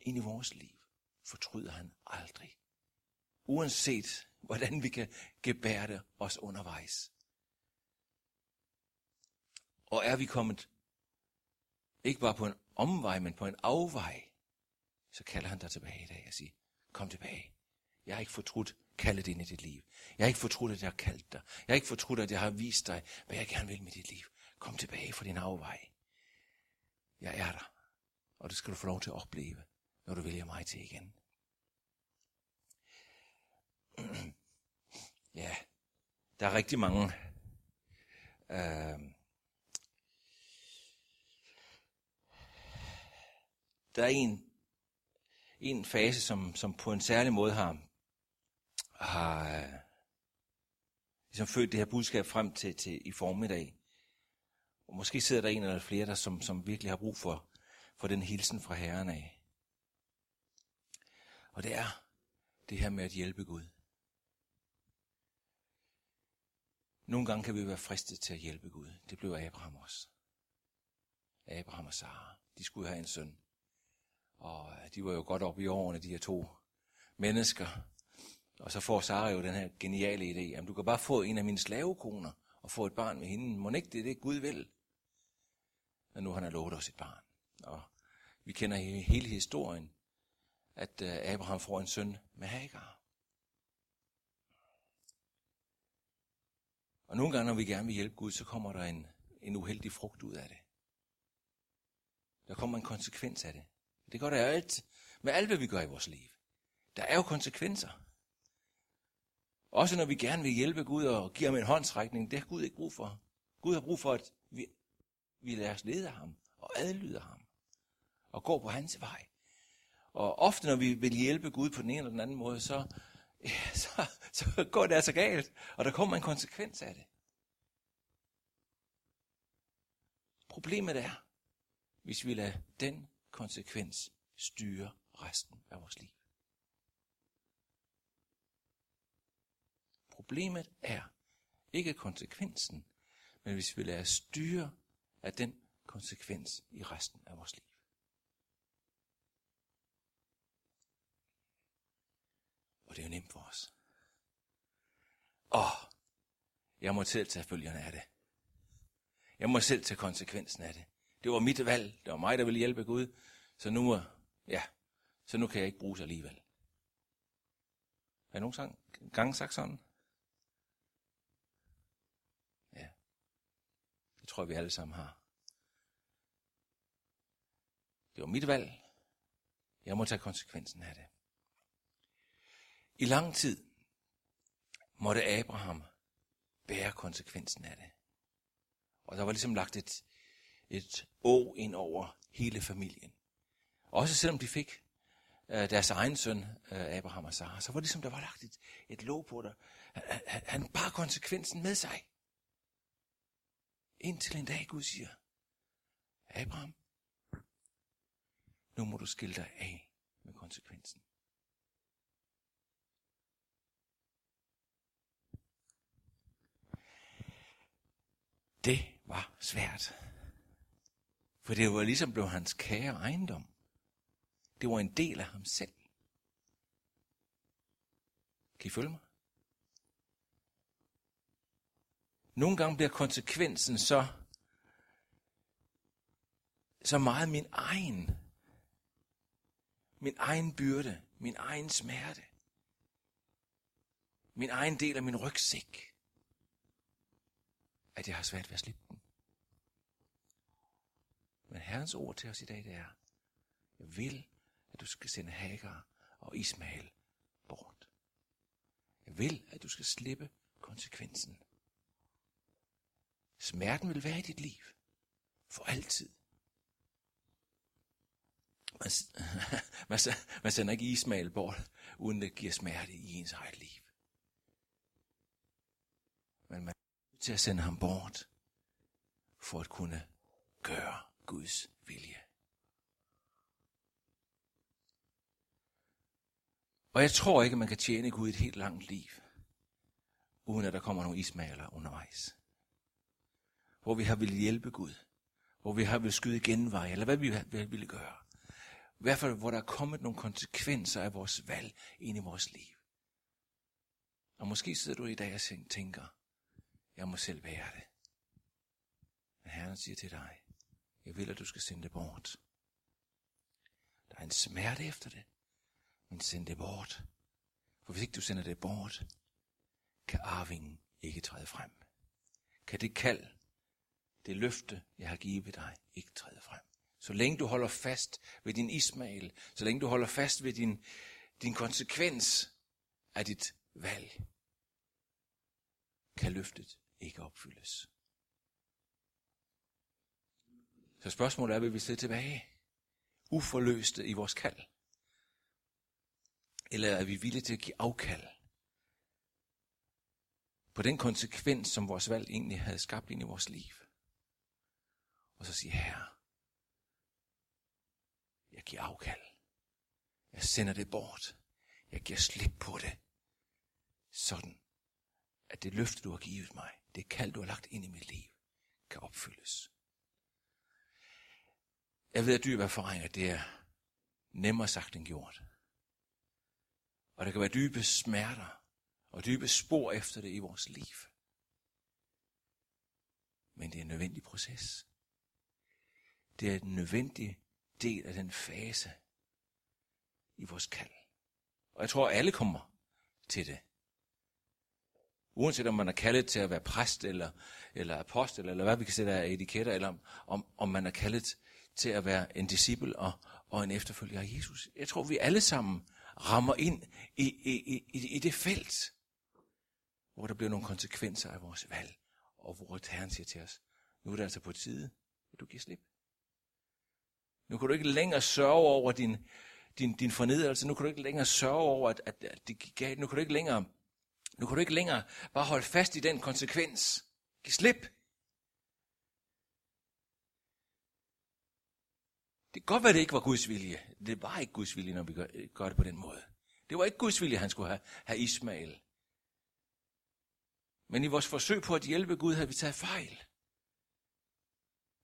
ind i vores liv fortryder han aldrig. Uanset hvordan vi kan gebære det os undervejs. Og er vi kommet ikke bare på en omvej, men på en afvej, så kalder han dig tilbage i dag og siger, kom tilbage. Jeg har ikke fortrudt kaldet ind i dit liv. Jeg har ikke fortrudt, at jeg har kaldt dig. Jeg har ikke fortrudt, at jeg har vist dig, hvad jeg gerne vil med dit liv. Kom tilbage fra din afvej. Jeg er der, og det skal du få lov til at opleve, når du vælger mig til igen. ja, der er rigtig mange øh, der er en, en fase, som, som på en særlig måde har, har øh, ligesom født det her budskab frem til, til i formiddag, Og måske sidder der en eller flere, der som, som virkelig har brug for, for den hilsen fra Herren af. Og det er det her med at hjælpe Gud. Nogle gange kan vi være fristet til at hjælpe Gud. Det blev Abraham også. Abraham og Sara, de skulle have en søn. Og øh, de var jo godt oppe i årene, de her to mennesker. Og så får Sara jo den her geniale idé, at du kan bare få en af mine slavekoner og få et barn med hende. Må ikke det er det, Gud vil? Og nu han har lovet os et barn. Og vi kender hele historien, at øh, Abraham får en søn med Hagar. Og nogle gange, når vi gerne vil hjælpe Gud, så kommer der en, en uheldig frugt ud af det. Der kommer en konsekvens af det. Det gør der alt, med alt, hvad vi gør i vores liv. Der er jo konsekvenser. Også når vi gerne vil hjælpe Gud og give ham en håndsrækning, det har Gud ikke brug for. Gud har brug for, at vi, vi lader os lede af ham og adlyder ham og går på hans vej. Og ofte, når vi vil hjælpe Gud på den ene eller den anden måde, så, ja, så, så går det altså galt, og der kommer en konsekvens af det. Problemet er, hvis vi lader den konsekvens styre resten af vores liv. Problemet er ikke konsekvensen, men hvis vi lader styre af den konsekvens i resten af vores liv. Og det er jo nemt for os. Åh, jeg må selv tage følgerne af det. Jeg må selv tage konsekvensen af det. Det var mit valg. Det var mig, der ville hjælpe Gud. Så nu, ja, så nu kan jeg ikke bruges alligevel. Har jeg nogen gang sagt sådan? Ja. Det tror jeg, vi alle sammen har. Det var mit valg. Jeg må tage konsekvensen af det. I lang tid måtte Abraham bære konsekvensen af det. Og der var ligesom lagt et, et å ind over hele familien. Også selvom de fik øh, deres egen søn, øh, Abraham og Sarah, så var det ligesom, der var lagt et, et låg på dig. Han, han, han bar konsekvensen med sig. Indtil en dag Gud siger, Abraham, nu må du skille dig af med konsekvensen. Det var svært. For det var ligesom blev hans kære ejendom. Det var en del af ham selv. Kan I følge mig? Nogle gange bliver konsekvensen så, så meget min egen. Min egen byrde, min egen smerte. Min egen del af min rygsæk at jeg har svært ved at slippe den. Men Herrens ord til os i dag, det er, jeg vil, at du skal sende Hagar og Ismael bort. Jeg vil, at du skal slippe konsekvensen. Smerten vil være i dit liv. For altid. Man, man, man sender ikke Ismail bort, uden det giver smerte i ens eget liv. Men man til at sende ham bort, for at kunne gøre Guds vilje. Og jeg tror ikke, at man kan tjene Gud et helt langt liv, uden at der kommer nogle ismaler undervejs. Hvor vi har ville hjælpe Gud, hvor vi har ville skyde genvej, eller hvad vi ville gøre. I hvert fald, hvor der er kommet nogle konsekvenser af vores valg ind i vores liv. Og måske sidder du i dag og tænker, jeg må selv være det. Men Herren siger til dig, jeg vil, at du skal sende det bort. Der er en smerte efter det, men send det bort. For hvis ikke du sender det bort, kan arvingen ikke træde frem. Kan det kald, det løfte, jeg har givet dig, ikke træde frem. Så længe du holder fast ved din Ismael, så længe du holder fast ved din, din konsekvens af dit valg, kan løftet ikke opfyldes. Så spørgsmålet er, vil vi sidde tilbage uforløste i vores kald? Eller er vi villige til at give afkald på den konsekvens, som vores valg egentlig havde skabt ind i vores liv? og så sige, herre, jeg giver afkald. Jeg sender det bort. Jeg giver slip på det. Sådan, at det løfte, du har givet mig, det kald, du har lagt ind i mit liv, kan opfyldes. Jeg ved at dyb erfaring, at det er nemmere sagt end gjort. Og der kan være dybe smerter og dybe spor efter det i vores liv. Men det er en nødvendig proces. Det er en nødvendig del af den fase i vores kald. Og jeg tror, at alle kommer til det. Uanset om man er kaldet til at være præst, eller, eller apostel, eller hvad vi kan sætte af etiketter, eller om, om man er kaldet til at være en disciple og, og en efterfølger af Jesus. Jeg tror, vi alle sammen rammer ind i, i, i, i det felt, hvor der bliver nogle konsekvenser af vores valg, og hvor Herren siger til os, nu er det altså på tide, at du giver slip. Nu kan du ikke længere sørge over din, din, din fornedrelse. Nu kan du ikke længere sørge over, at, at, at det gik galt. Nu kan du ikke længere, nu kan du ikke længere bare holde fast i den konsekvens. Giv slip. Det kan godt være, det ikke var Guds vilje. Det var ikke Guds vilje, når vi gør, gør det på den måde. Det var ikke Guds vilje, han skulle have, have Ismael. Men i vores forsøg på at hjælpe Gud, havde vi taget fejl.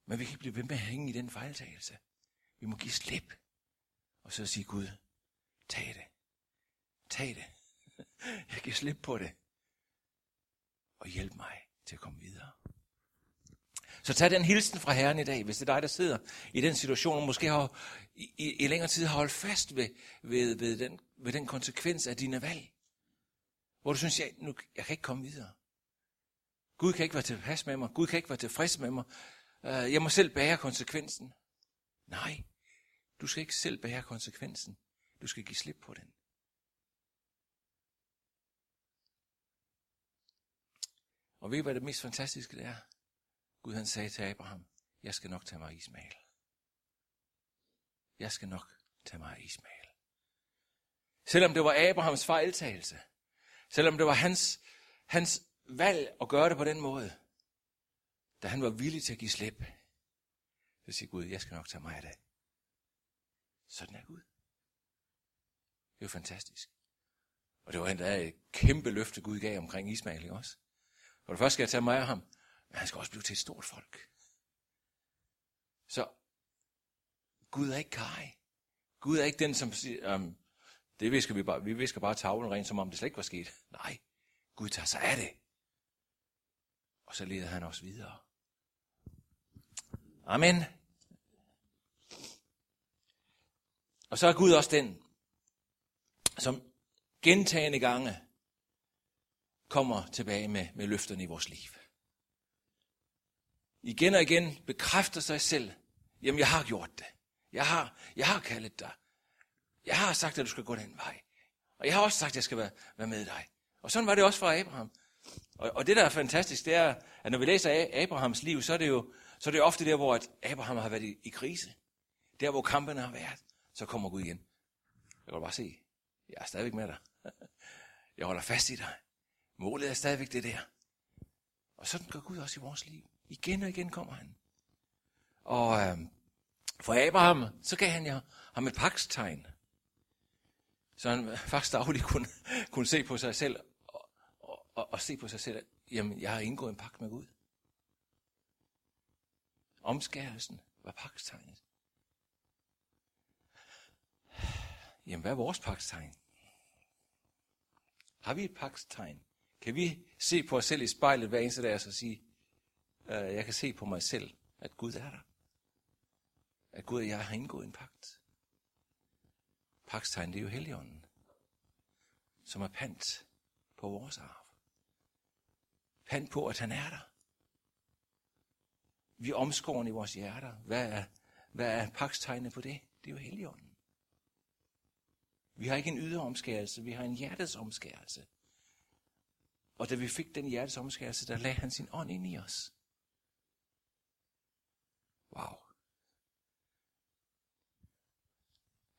Men vi kan ikke blive ved med at hænge i den fejltagelse. Vi må give slip. Og så sige Gud, tag det. Tag det. Jeg giver slip på det. Og hjælp mig til at komme videre. Så tag den hilsen fra Herren i dag, hvis det er dig, der sidder i den situation, og måske har i, i, i længere tid har holdt fast ved, ved, ved, den, ved den konsekvens af dine valg. Hvor du synes, jeg, nu, jeg kan ikke komme videre. Gud kan ikke være tilpas med mig. Gud kan ikke være tilfreds med mig. Øh, jeg må selv bære konsekvensen. Nej, du skal ikke selv bære konsekvensen. Du skal give slip på den. Og ved I, hvad det mest fantastiske det er? Gud han sagde til Abraham, jeg skal nok tage mig af Ismael. Jeg skal nok tage mig af Ismael. Selvom det var Abrahams fejltagelse, selvom det var hans, hans valg at gøre det på den måde, da han var villig til at give slip, så siger Gud, jeg skal nok tage mig af det. Sådan er Gud. Det er jo fantastisk. Og det var endda et kæmpe løfte, Gud gav omkring Ismael, ikke også? For det første skal jeg tage mig af ham, men han skal også blive til et stort folk. Så Gud er ikke kaj. Gud er ikke den, som siger, um, det visker vi bare, vi visker bare tavlen rent, som om det slet ikke var sket. Nej, Gud tager sig af det. Og så leder han os videre. Amen. Og så er Gud også den, som gentagende gange kommer tilbage med, med løfterne i vores liv. Igen og igen bekræfter sig selv. Jamen, jeg har gjort det. Jeg har, jeg har kaldet dig. Jeg har sagt, at du skal gå den vej. Og jeg har også sagt, at jeg skal være, være med dig. Og sådan var det også for Abraham. Og, og det, der er fantastisk, det er, at når vi læser Abrahams liv, så er det jo, så er det ofte der, hvor at Abraham har været i, i krise. Der, hvor kampene har været, så kommer Gud igen. Jeg kan bare se, jeg er stadigvæk med dig. Jeg holder fast i dig. Målet er stadigvæk det der. Og sådan gør Gud også i vores liv. Igen og igen kommer han. Og øh, for Abraham, så gav han jo ham et pakstegn. Så han faktisk dagligt kunne, kunne se på sig selv og, og, og, og se på sig selv, jamen jeg har indgået en pagt med Gud. Omskærelsen var pakstegnet. Jamen hvad er vores pakstegn? Har vi et pakstegn? Kan vi se på os selv i spejlet hver eneste dag og så sige, Øh, jeg kan se på mig selv, at Gud er der. At Gud og jeg har indgået en pagt. Pagtstegn, det er jo heligånden, som er pant på vores arv. Pant på, at han er der. Vi er omskåren i vores hjerter. Hvad er, hvad er pagtstegnet på det? Det er jo heligånden. Vi har ikke en ydre omskærelse, vi har en hjertets omskærelse. Og da vi fik den hjertets omskærelse, der lagde han sin ånd ind i os. Wow.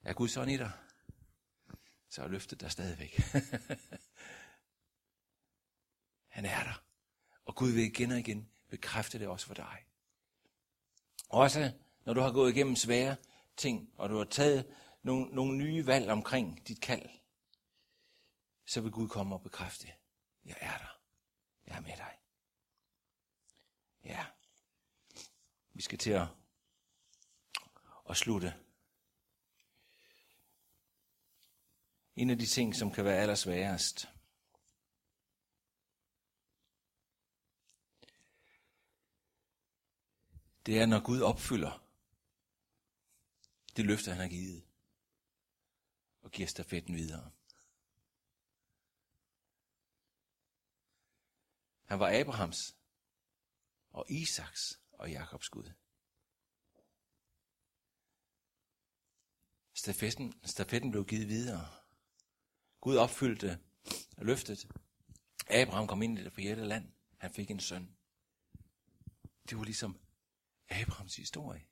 Er Gud sådan i dig? Så er løftet der stadigvæk. han er der. Og Gud vil igen og igen bekræfte det også for dig. Også når du har gået igennem svære ting, og du har taget nogle, nogle nye valg omkring dit kald, så vil Gud komme og bekræfte, jeg er der. Jeg er med dig. Ja. Vi skal til at, at slutte. En af de ting, som kan være allersværest, det er, når Gud opfylder det løfte, han har givet, og giver stafetten videre. Han var Abrahams og Isaks og Jakobs Gud. Stafetten, stafetten blev givet videre. Gud opfyldte løftet. Abraham kom ind i det forjætte land. Han fik en søn. Det var ligesom Abrahams historie.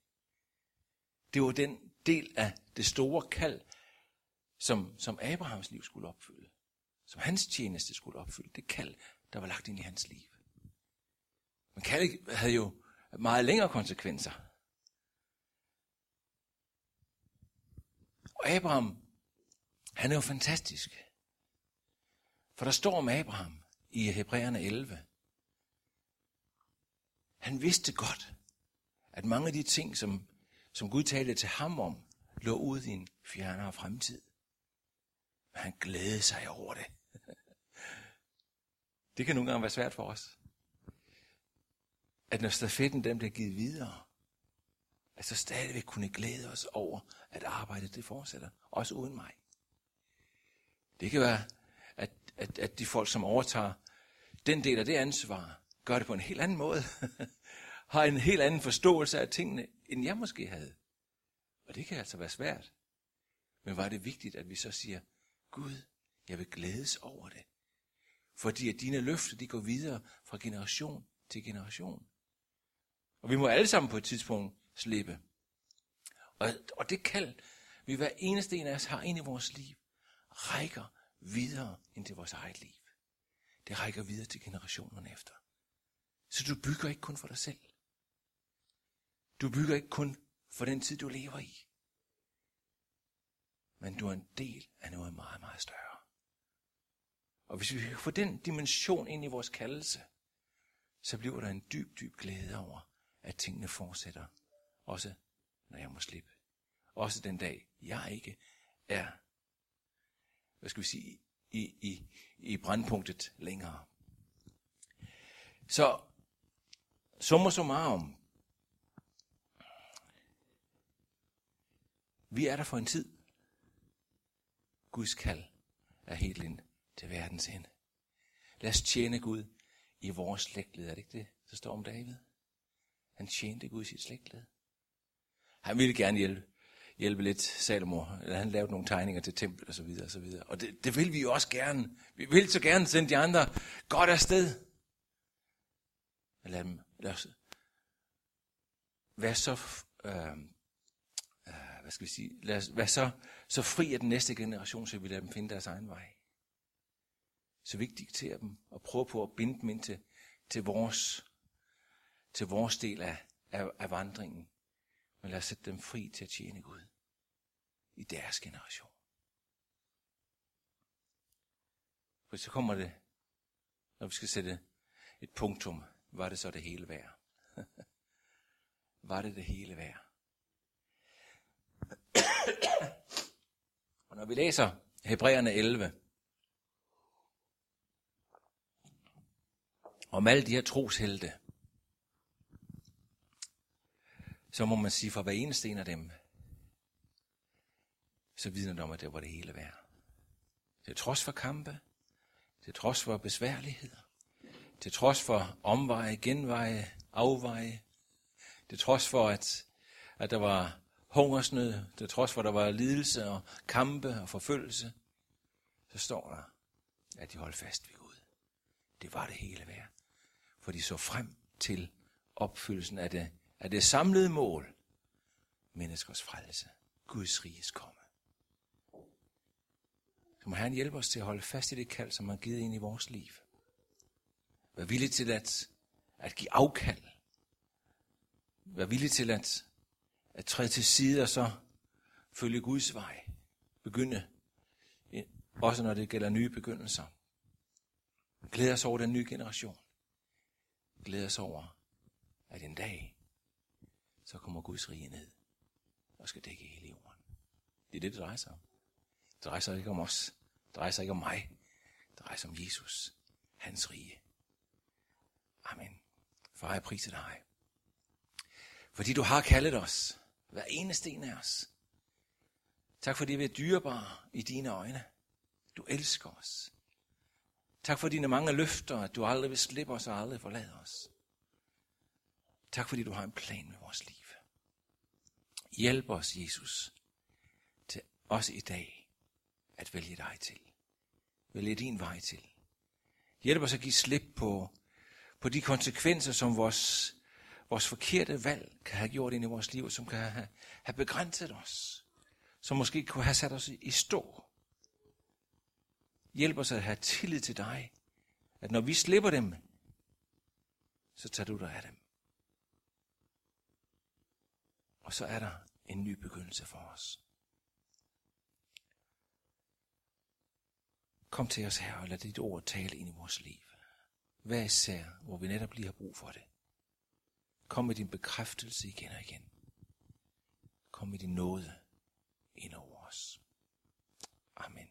Det var den del af det store kald, som, som Abrahams liv skulle opfylde. Som hans tjeneste skulle opfylde. Det kald, der var lagt ind i hans liv. Men kaldet havde jo meget længere konsekvenser. Og Abraham, han er jo fantastisk. For der står om Abraham i Hebræerne 11. Han vidste godt, at mange af de ting, som, som Gud talte til ham om, lå ud i en fjernere fremtid. Men han glædede sig over det. det kan nogle gange være svært for os. At når stafetten den bliver givet videre, at så stadigvæk kunne glæde os over, at arbejdet det fortsætter, også uden mig. Det kan være, at, at, at de folk, som overtager den del af det ansvar, gør det på en helt anden måde. har en helt anden forståelse af tingene, end jeg måske havde. Og det kan altså være svært. Men var det vigtigt, at vi så siger, Gud, jeg vil glædes over det. Fordi at dine løfter, de går videre fra generation til generation. Og vi må alle sammen på et tidspunkt slippe. Og, og det kald, vi hver eneste en af os har ind i vores liv, rækker videre end til vores eget liv. Det rækker videre til generationerne efter. Så du bygger ikke kun for dig selv. Du bygger ikke kun for den tid, du lever i. Men du er en del af noget meget, meget større. Og hvis vi kan få den dimension ind i vores kaldelse, så bliver der en dyb, dyb glæde over, at tingene fortsætter. Også når jeg må slippe. Også den dag, jeg ikke er, hvad skal vi sige, i, i, i brandpunktet længere. Så, summa summarum, Vi er der for en tid. Guds kald er helt ind til verdens ende. Lad os tjene Gud i vores slægtled. Er det ikke det, der står om David? Han tjente Gud i sit slægtled. Han ville gerne hjælpe, hjælpe lidt Salomo. Han lavede nogle tegninger til tempel og så videre og så videre. Og det, det vil vi jo også gerne. Vi vil så gerne sende de andre godt afsted. Men lad dem, lad os være så øhm, øh, hvad skal vi sige, lad os være så, så fri af den næste generation, så vi lader dem finde deres egen vej. Så vi ikke dikterer dem og prøver på at binde dem ind til, til, vores, til vores del af, af, af vandringen. Men lad os sætte dem fri til at tjene Gud i deres generation. For så kommer det, når vi skal sætte et punktum, var det så det hele værd? var det det hele værd? Og når vi læser Hebræerne 11, om alle de her troshelte, så må man sige, for hver eneste en af dem, så vidner det om, at det var det hele værd. Til trods for kampe, til trods for besværligheder, til trods for omveje, genveje, afveje, til trods for, at, at der var hungersnød, til trods for, at der var lidelse og kampe og forfølgelse, så står der, at de holdt fast ved Gud. Det var det hele værd. For de så frem til opfyldelsen af det, af det samlede mål, menneskers frelse, Guds riges komme. Så må Herren hjælpe os til at holde fast i det kald, som han har givet ind i vores liv. Vær villig til at, at give afkald Vær villig til at, at træde til side og så følge Guds vej. Begynde, også når det gælder nye begyndelser. Glæder os over den nye generation. Glæder os over, at en dag, så kommer Guds rige ned og skal dække hele jorden. Det er det, det drejer sig om. Det drejer sig ikke om os. Det drejer sig ikke om mig. Det drejer sig om Jesus. Hans rige. Amen. Far, jeg priser dig. Fordi du har kaldet os. Hver eneste en af os. Tak fordi vi er dyrebare i dine øjne. Du elsker os. Tak for dine mange løfter, at du aldrig vil slippe os og aldrig forlade os. Tak fordi du har en plan med vores liv. Hjælp os, Jesus, til os i dag at vælge dig til. Vælge din vej til. Hjælp os at give slip på, på de konsekvenser, som vores, vores forkerte valg kan have gjort ind i vores liv, som kan have, have begrænset os, som måske kunne have sat os i, i stå. Hjælp os at have tillid til dig, at når vi slipper dem, så tager du dig af dem. Og så er der en ny begyndelse for os. Kom til os her og lad dit ord tale ind i vores liv. Hvad især, hvor vi netop lige har brug for det. Kom med din bekræftelse igen og igen. Kom med din nåde ind over os. Amen.